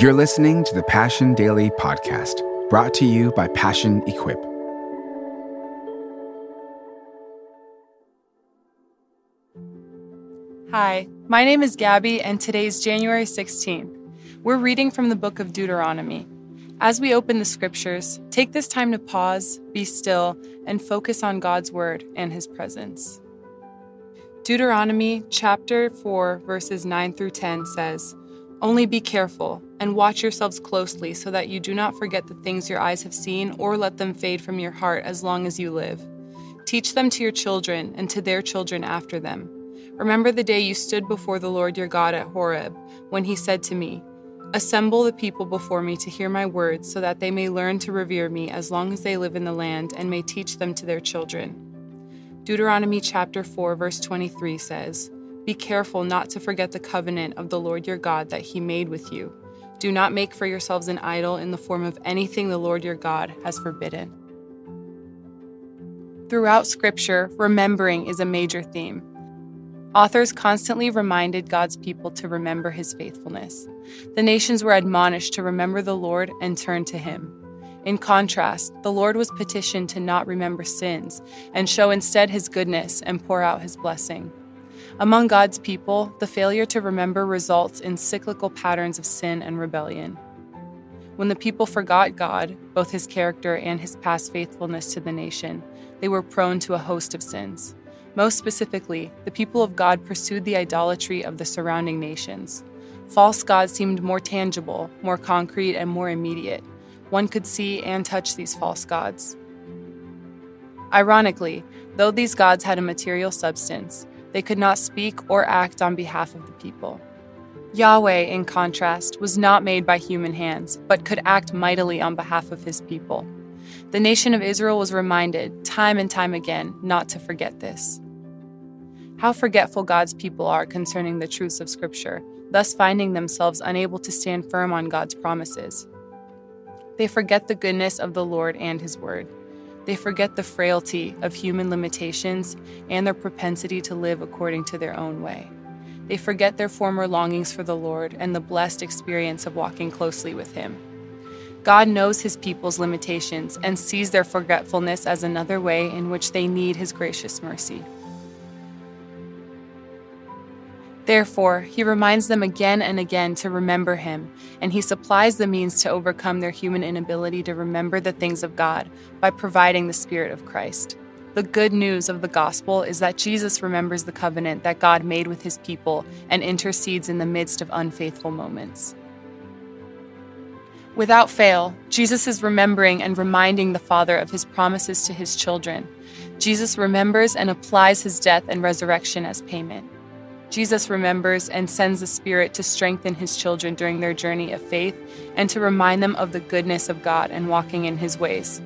You're listening to the Passion Daily Podcast, brought to you by Passion Equip. Hi, my name is Gabby, and today's January 16th. We're reading from the book of Deuteronomy. As we open the scriptures, take this time to pause, be still, and focus on God's word and his presence. Deuteronomy chapter 4, verses 9 through 10 says, Only be careful and watch yourselves closely so that you do not forget the things your eyes have seen or let them fade from your heart as long as you live. Teach them to your children and to their children after them. Remember the day you stood before the Lord your God at Horeb, when he said to me, Assemble the people before me to hear my words, so that they may learn to revere me as long as they live in the land, and may teach them to their children. Deuteronomy chapter 4 verse 23 says, Be careful not to forget the covenant of the Lord your God that he made with you. Do not make for yourselves an idol in the form of anything the Lord your God has forbidden. Throughout scripture, remembering is a major theme. Authors constantly reminded God's people to remember his faithfulness. The nations were admonished to remember the Lord and turn to him. In contrast, the Lord was petitioned to not remember sins and show instead his goodness and pour out his blessing. Among God's people, the failure to remember results in cyclical patterns of sin and rebellion. When the people forgot God, both his character and his past faithfulness to the nation, they were prone to a host of sins. Most specifically, the people of God pursued the idolatry of the surrounding nations. False gods seemed more tangible, more concrete, and more immediate. One could see and touch these false gods. Ironically, though these gods had a material substance, they could not speak or act on behalf of the people. Yahweh, in contrast, was not made by human hands, but could act mightily on behalf of his people. The nation of Israel was reminded, time and time again, not to forget this. How forgetful God's people are concerning the truths of Scripture, thus finding themselves unable to stand firm on God's promises. They forget the goodness of the Lord and His Word. They forget the frailty of human limitations and their propensity to live according to their own way. They forget their former longings for the Lord and the blessed experience of walking closely with Him. God knows his people's limitations and sees their forgetfulness as another way in which they need his gracious mercy. Therefore, he reminds them again and again to remember him, and he supplies the means to overcome their human inability to remember the things of God by providing the Spirit of Christ. The good news of the gospel is that Jesus remembers the covenant that God made with his people and intercedes in the midst of unfaithful moments. Without fail, Jesus is remembering and reminding the Father of his promises to his children. Jesus remembers and applies his death and resurrection as payment. Jesus remembers and sends the Spirit to strengthen his children during their journey of faith and to remind them of the goodness of God and walking in his ways.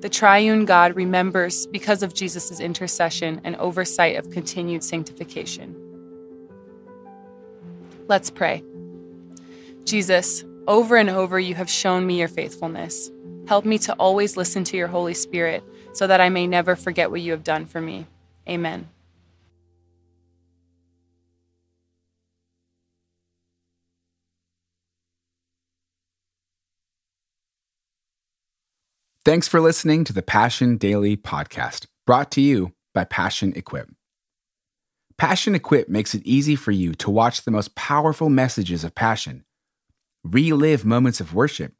The triune God remembers because of Jesus' intercession and oversight of continued sanctification. Let's pray. Jesus, over and over, you have shown me your faithfulness. Help me to always listen to your Holy Spirit so that I may never forget what you have done for me. Amen. Thanks for listening to the Passion Daily Podcast, brought to you by Passion Equip. Passion Equip makes it easy for you to watch the most powerful messages of passion relive moments of worship,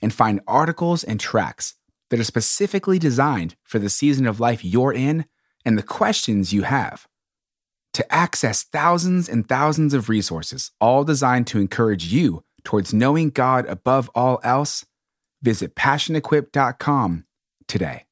and find articles and tracks that are specifically designed for the season of life you're in and the questions you have. To access thousands and thousands of resources, all designed to encourage you towards knowing God above all else, visit passionequip.com today.